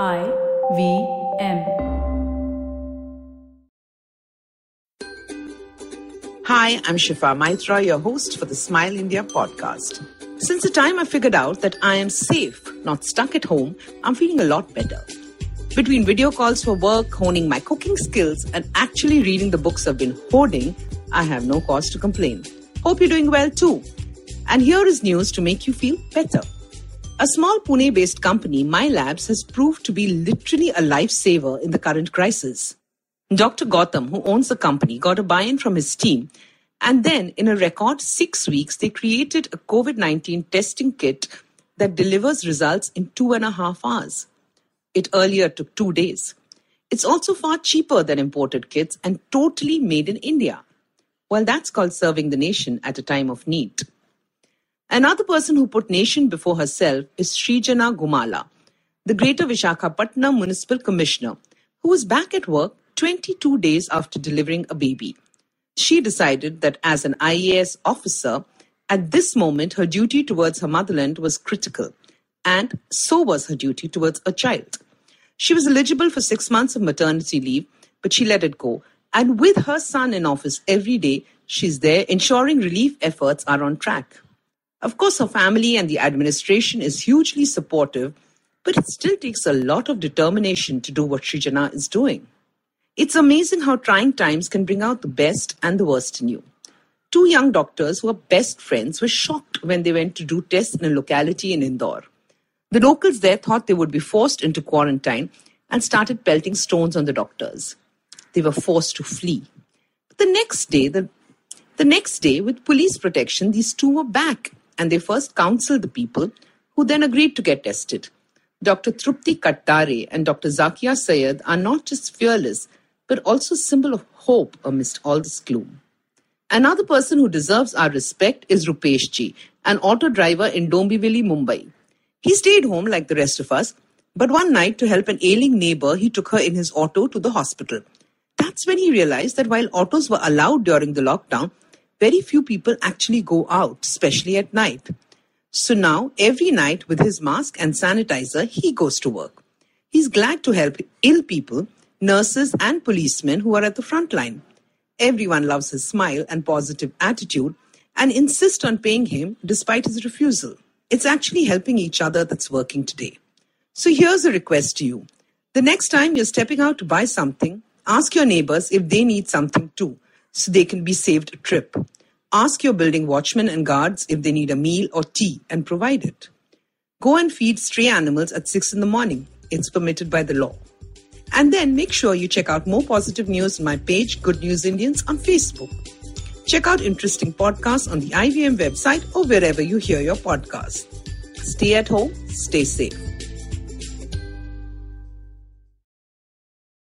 I V M. Hi, I'm Shifa Maitra, your host for the Smile India podcast. Since the time I figured out that I am safe, not stuck at home, I'm feeling a lot better. Between video calls for work, honing my cooking skills, and actually reading the books I've been hoarding, I have no cause to complain. Hope you're doing well too. And here is news to make you feel better. A small Pune based company, My Labs, has proved to be literally a lifesaver in the current crisis. Dr. Gautam, who owns the company, got a buy in from his team. And then, in a record six weeks, they created a COVID 19 testing kit that delivers results in two and a half hours. It earlier took two days. It's also far cheaper than imported kits and totally made in India. Well, that's called serving the nation at a time of need. Another person who put nation before herself is Srijana Gummalla, the Greater Vishakhapatnam Municipal Commissioner, who was back at work 22 days after delivering a baby. She decided that as an IAS officer, at this moment her duty towards her motherland was critical, and so was her duty towards a child. She was eligible for six months of maternity leave, but she let it go. And with her son in office every day, she's there ensuring relief efforts are on track. Of course, her family and the administration is hugely supportive, but it still takes a lot of determination to do what Srijana is doing. It's amazing how trying times can bring out the best and the worst in you. Two young doctors who are best friends were shocked when they went to do tests in a locality in Indore. The locals there thought they would be forced into quarantine and started pelting stones on the doctors. They were forced to flee. But the next day, the, the next day, with police protection, these two were back and they first counseled the people, who then agreed to get tested. Dr. Trupti Katdare and Dr. Zakia Sayed are not just fearless, but also a symbol of hope amidst all this gloom. Another person who deserves our respect is Rupesh Ji, an auto driver in Dombivli, Mumbai. He stayed home like the rest of us, but one night to help an ailing neighbor, he took her in his auto to the hospital. That's when he realized that while autos were allowed during the lockdown, very few people actually go out, especially at night. So now, every night with his mask and sanitizer, he goes to work. He's glad to help ill people, nurses, and policemen who are at the front line. Everyone loves his smile and positive attitude and insist on paying him despite his refusal. It's actually helping each other that's working today. So here's a request to you. The next time you're stepping out to buy something, ask your neighbors if they need something too so they can be saved a trip. Ask your building watchmen and guards if they need a meal or tea and provide it. Go and feed stray animals at 6 in the morning. It's permitted by the law. And then make sure you check out more positive news on my page, Good News Indians, on Facebook. Check out interesting podcasts on the IVM website or wherever you hear your podcasts. Stay at home, stay safe.